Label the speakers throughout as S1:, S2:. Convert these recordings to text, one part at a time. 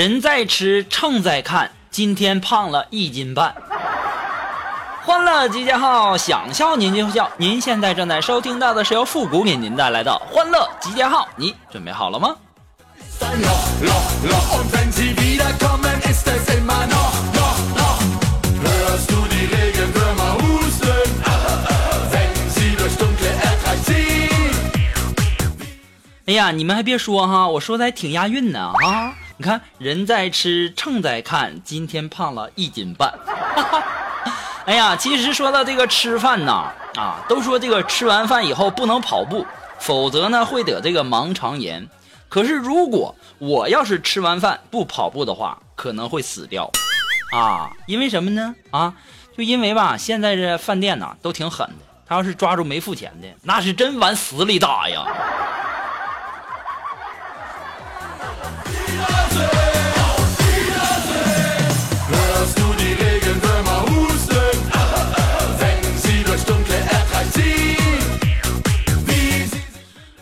S1: 人在吃，秤在看，今天胖了一斤半。欢乐集结号，想笑您就笑。您现在正在收听到的是由复古给您带来的欢乐集结号，你准备好了吗？哎呀，你们还别说哈，我说的还挺押韵呢啊！你看，人在吃，秤在看，今天胖了一斤半。哎呀，其实说到这个吃饭呐，啊，都说这个吃完饭以后不能跑步，否则呢会得这个盲肠炎。可是如果我要是吃完饭不跑步的话，可能会死掉啊！因为什么呢？啊，就因为吧，现在这饭店呐都挺狠的，他要是抓住没付钱的，那是真往死里打呀。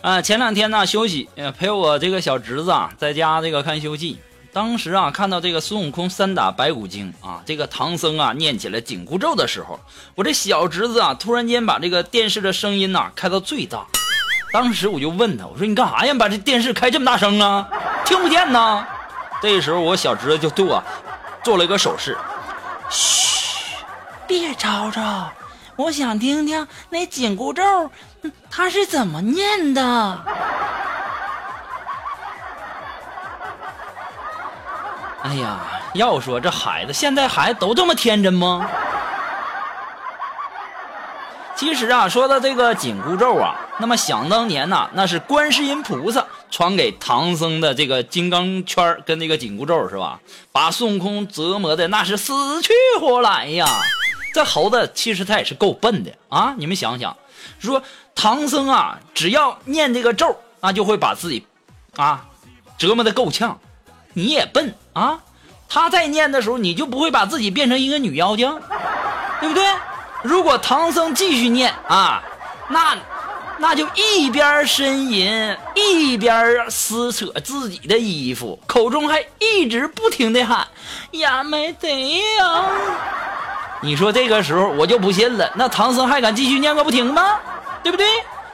S1: 啊，前两天呢休息，陪我这个小侄子啊在家这个看《西游记》。当时啊看到这个孙悟空三打白骨精啊，这个唐僧啊念起了紧箍咒的时候，我这小侄子啊突然间把这个电视的声音呐开到最大。当时我就问他，我说你干啥呀？把这电视开这么大声啊？听不见呢？这时候我小侄子就对我做了一个手势，嘘，别吵吵，我想听听那紧箍咒。他是怎么念的？哎呀，要说这孩子，现在孩子都这么天真吗？其实啊，说到这个紧箍咒啊，那么想当年呐，那是观世音菩萨传给唐僧的这个金刚圈跟那个紧箍咒是吧？把孙悟空折磨的那是死去活来呀！这猴子其实他也是够笨的啊！你们想想，说。唐僧啊，只要念这个咒，那就会把自己，啊，折磨的够呛。你也笨啊，他在念的时候，你就不会把自己变成一个女妖精，对不对？如果唐僧继续念啊，那，那就一边呻吟，一边撕扯自己的衣服，口中还一直不停的喊“呀没贼呀”。你说这个时候我就不信了，那唐僧还敢继续念个不停吗？对不对？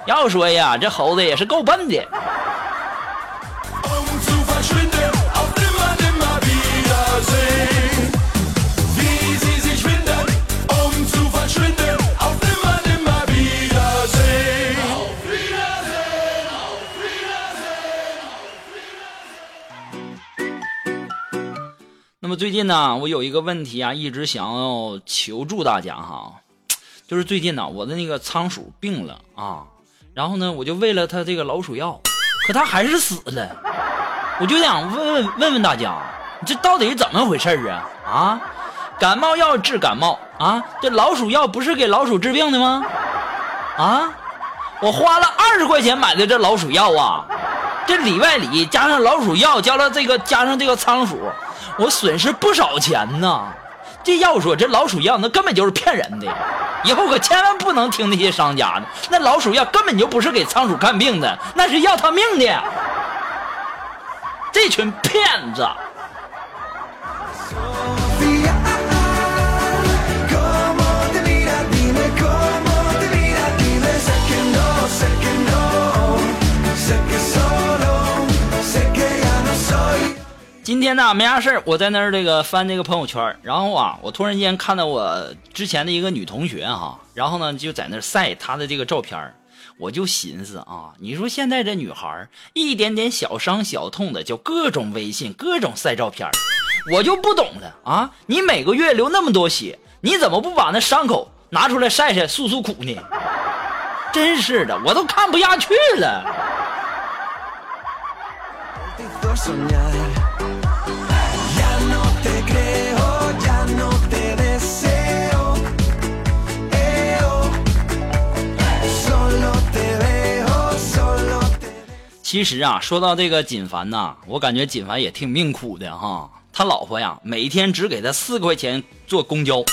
S1: 要说呀，这猴子也是够笨的。最近呢，我有一个问题啊，一直想要求助大家哈。就是最近呢，我的那个仓鼠病了啊，然后呢，我就喂了它这个老鼠药，可它还是死了。我就想问问问问大家，这到底是怎么回事啊？啊，感冒药治感冒啊，这老鼠药不是给老鼠治病的吗？啊，我花了二十块钱买的这老鼠药啊，这里外里加上老鼠药，加了这个加上这个仓鼠，我损失不少钱呢。这要说这老鼠药，那根本就是骗人的。以后可千万不能听那些商家的，那老鼠药根本就不是给仓鼠看病的，那是要他命的。这群骗子。天呢没啥事儿，我在那儿这个翻这个朋友圈，然后啊，我突然间看到我之前的一个女同学哈，然后呢就在那儿晒她的这个照片我就寻思啊，你说现在这女孩一点点小伤小痛的就各种微信，各种晒照片我就不懂了啊，你每个月流那么多血，你怎么不把那伤口拿出来晒晒诉诉苦呢？真是的，我都看不下去了。其实啊，说到这个锦凡呐，我感觉锦凡也挺命苦的哈。他老婆呀，每天只给他四块钱坐公交，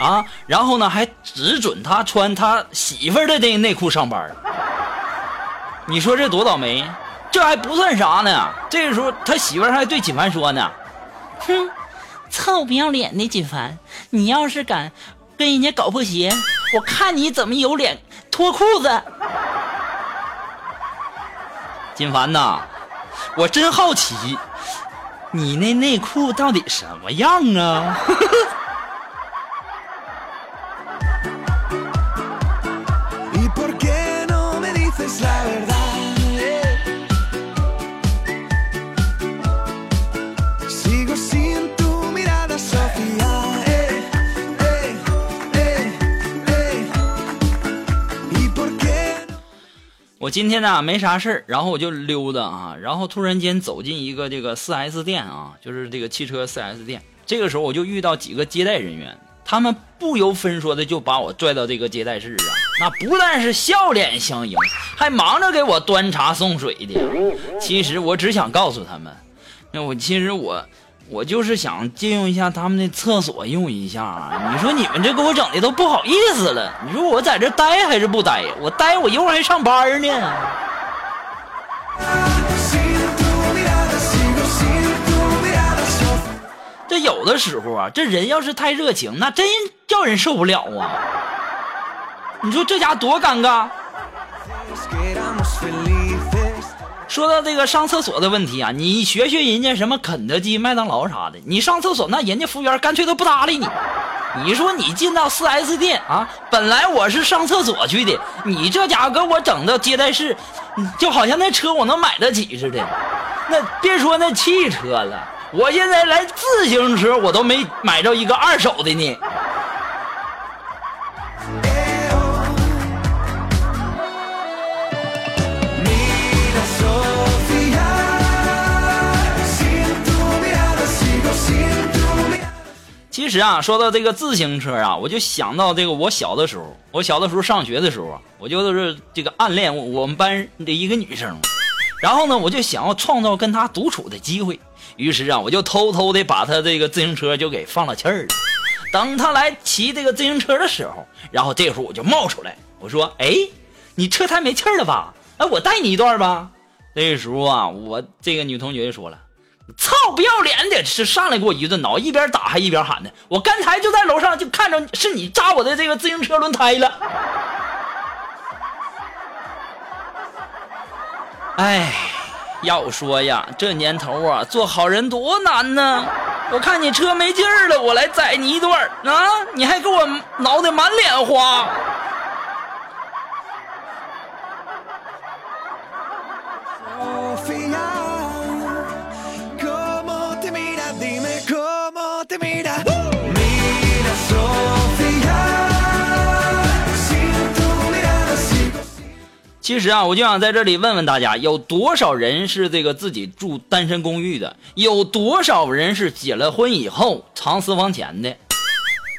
S1: 啊，然后呢还只准他穿他媳妇儿的那内裤上班。你说这多倒霉？这还不算啥呢，这个时候他媳妇儿还对锦凡说呢：“
S2: 哼，臭不要脸的锦凡，你要是敢跟人家搞破鞋，我看你怎么有脸脱裤子。
S1: 金凡呐，我真好奇，你那内裤到底什么样啊？” 今天呢没啥事，然后我就溜达啊，然后突然间走进一个这个 4S 店啊，就是这个汽车 4S 店。这个时候我就遇到几个接待人员，他们不由分说的就把我拽到这个接待室啊，那不但是笑脸相迎，还忙着给我端茶送水的。其实我只想告诉他们，那我其实我。我就是想借用一下他们的厕所用一下，你说你们这给我整的都不好意思了。你说我在这待还是不待？我待我一会儿还上班呢。这有的时候啊，这人要是太热情，那真叫人受不了啊。你说这家多尴尬。说到这个上厕所的问题啊，你学学人家什么肯德基、麦当劳啥的，你上厕所那人家服务员干脆都不搭理你。你说你进到 4S 店啊，本来我是上厕所去的，你这家伙给我整到接待室，就好像那车我能买得起似的。那别说那汽车了，我现在连自行车我都没买着一个二手的呢。其实啊，说到这个自行车啊，我就想到这个我小的时候，我小的时候上学的时候啊，我就是这个暗恋我我们班的一个女生，然后呢，我就想要创造跟她独处的机会，于是啊，我就偷偷的把她这个自行车就给放了气儿了。等她来骑这个自行车的时候，然后这时候我就冒出来，我说：“哎，你车胎没气儿了吧？哎，我带你一段吧。”那时候啊，我这个女同学就说了。操，不要脸的，是上来给我一顿挠，一边打还一边喊的。我刚才就在楼上就看着是你扎我的这个自行车轮胎了。哎，要说呀，这年头啊，做好人多难呢。我看你车没劲儿了，我来载你一段啊，你还给我挠的满脸花。其实啊，我就想在这里问问大家，有多少人是这个自己住单身公寓的？有多少人是结了婚以后藏私房钱的？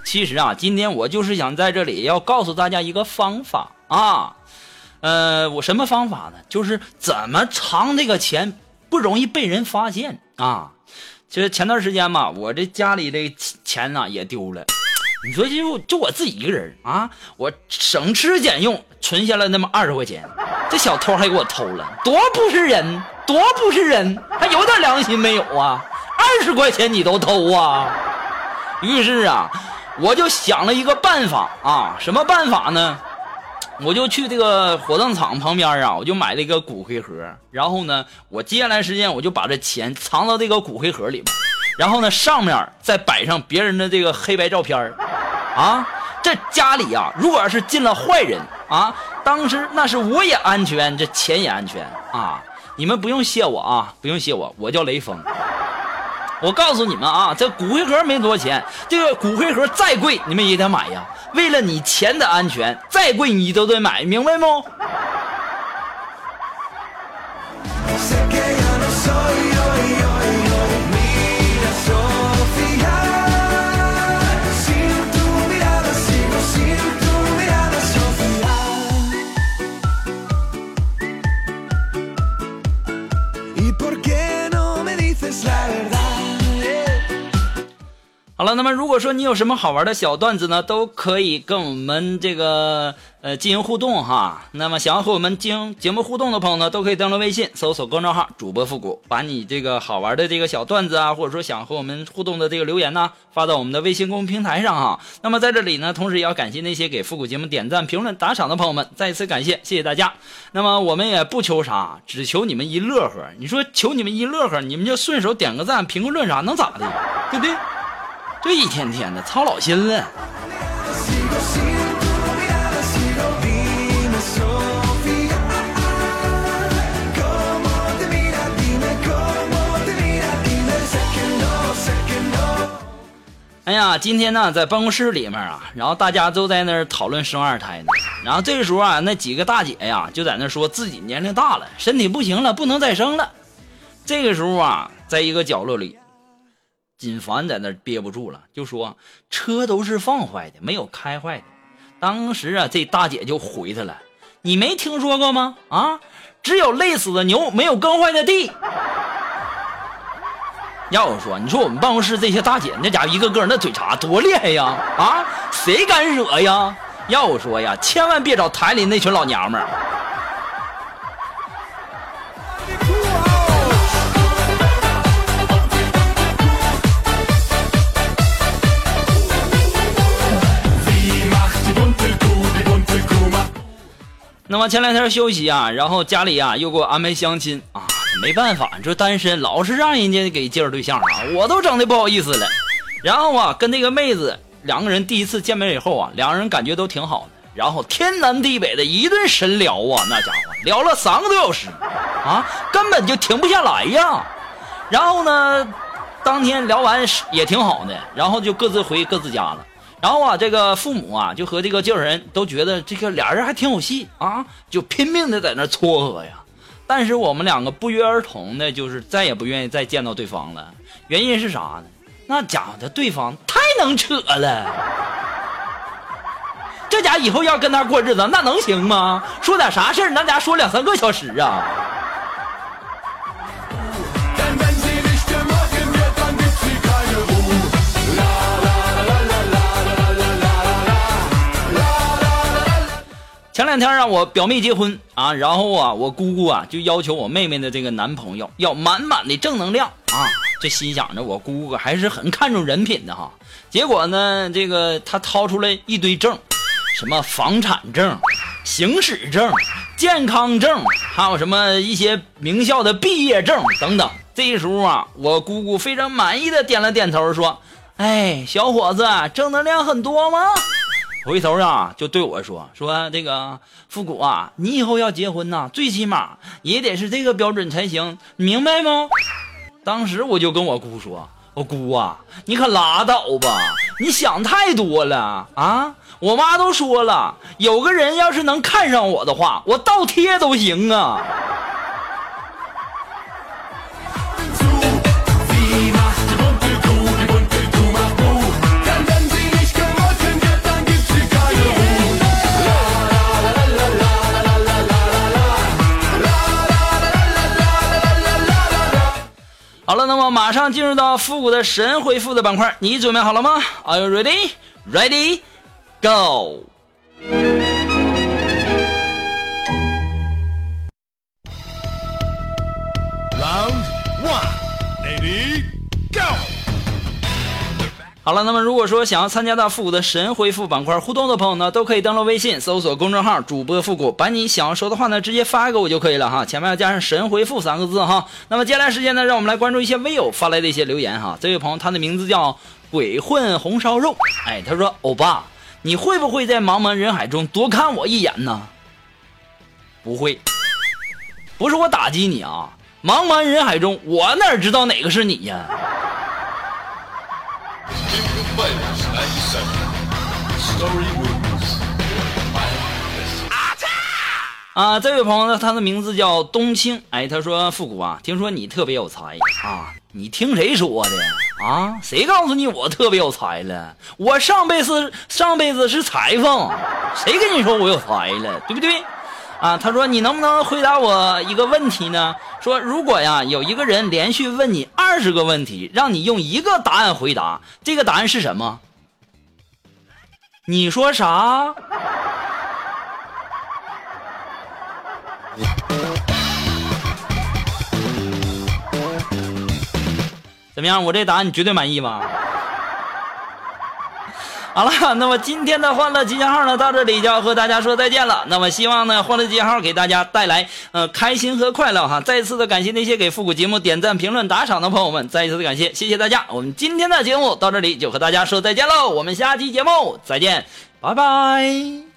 S1: 其实啊，今天我就是想在这里要告诉大家一个方法啊，呃，我什么方法呢？就是怎么藏这个钱不容易被人发现啊。其实前段时间嘛，我这家里的钱呐、也丢了。你说就就我自己一个人啊，我省吃俭用存下了那么二十块钱，这小偷还给我偷了，多不是人，多不是人，还有点良心没有啊？二十块钱你都偷啊？于是啊，我就想了一个办法啊，什么办法呢？我就去这个火葬场旁边啊，我就买了一个骨灰盒，然后呢，我接下来时间我就把这钱藏到这个骨灰盒里面，然后呢，上面再摆上别人的这个黑白照片啊，这家里啊，如果要是进了坏人啊，当时那是我也安全，这钱也安全啊，你们不用谢我啊，不用谢我，我叫雷锋。我告诉你们啊，这骨灰盒没多少钱，这个骨灰盒再贵你们也得买呀。为了你钱的安全，再贵你都得买，明白吗？好了，那么如果说你有什么好玩的小段子呢，都可以跟我们这个呃进行互动哈。那么想要和我们进行节目互动的朋友呢，都可以登录微信搜索公众号“主播复古”，把你这个好玩的这个小段子啊，或者说想和我们互动的这个留言呢，发到我们的微信公众平台上哈。那么在这里呢，同时也要感谢那些给复古节目点赞、评论、打赏的朋友们，再一次感谢，谢谢大家。那么我们也不求啥，只求你们一乐呵。你说求你们一乐呵，你们就顺手点个赞、评个论啥，能咋的？对不对？这一天天的操老心了。哎呀，今天呢，在办公室里面啊，然后大家都在那儿讨论生二胎呢。然后这个时候啊，那几个大姐呀，就在那说自己年龄大了，身体不行了，不能再生了。这个时候啊，在一个角落里，锦凡在那憋不住了，就说：“车都是放坏的，没有开坏的。”当时啊，这大姐就回他了：“你没听说过吗？啊，只有累死的牛，没有耕坏的地。”要我说，你说我们办公室这些大姐，那家伙一个个那嘴茬多厉害呀！啊，谁敢惹呀？要我说呀，千万别找台里那群老娘们儿。那么前两天休息啊，然后家里啊又给我安排相亲啊，没办法，你说单身老是让人家给介绍对象啊，我都整的不好意思了。然后啊，跟那个妹子两个人第一次见面以后啊，两个人感觉都挺好的，然后天南地北的一顿神聊啊，那家伙聊了三个多小时啊，根本就停不下来呀。然后呢，当天聊完也挺好的，然后就各自回各自家了。然后啊，这个父母啊，就和这个介绍人都觉得这个俩人还挺有戏啊，就拼命的在那撮合呀。但是我们两个不约而同的，就是再也不愿意再见到对方了。原因是啥呢？那家伙的对方太能扯了，这家以后要跟他过日子，那能行吗？说点啥事儿，那家说两三个小时啊。前两天让我表妹结婚啊，然后啊，我姑姑啊就要求我妹妹的这个男朋友要满满的正能量啊。这心想着我姑姑还是很看重人品的哈。结果呢，这个她掏出来一堆证，什么房产证、行驶证、健康证，还有什么一些名校的毕业证等等。这时候啊，我姑姑非常满意的点了点头，说：“哎，小伙子，正能量很多吗？”回头啊，就对我说说这个复古啊，你以后要结婚呐、最起码也得是这个标准才行，明白吗？当时我就跟我姑说，我姑啊，你可拉倒吧，你想太多了啊！我妈都说了，有个人要是能看上我的话，我倒贴都行啊。好了，那么马上进入到复古的神回复的板块，你准备好了吗？Are you ready? Ready? Go!
S3: Round one, ready, go！
S1: 好了，那么如果说想要参加到复古的神回复板块互动的朋友呢，都可以登录微信搜索公众号主播复古，把你想要说的话呢直接发给我就可以了哈，前面要加上神回复三个字哈。那么接下来时间呢，让我们来关注一些微友发来的一些留言哈。这位朋友他的名字叫鬼混红烧肉，哎，他说欧巴，你会不会在茫茫人海中多看我一眼呢？不会，不是我打击你啊，茫茫人海中我哪知道哪个是你呀？啊，这位朋友呢，他的名字叫冬青。哎，他说：“复古啊，听说你特别有才啊，你听谁说的啊？谁告诉你我特别有才了？我上辈子上辈子是裁缝，谁跟你说我有才了？对不对？啊，他说你能不能回答我一个问题呢？说如果呀有一个人连续问你二十个问题，让你用一个答案回答，这个答案是什么？你说啥？怎么样？我这答案你绝对满意吧？好了，那么今天的欢乐集结号呢，到这里就要和大家说再见了。那么希望呢，欢乐集结号给大家带来呃开心和快乐哈。再次的感谢那些给复古节目点赞、评论、打赏的朋友们，再一次的感谢，谢谢大家。我们今天的节目到这里就和大家说再见喽，我们下期节目再见，拜拜。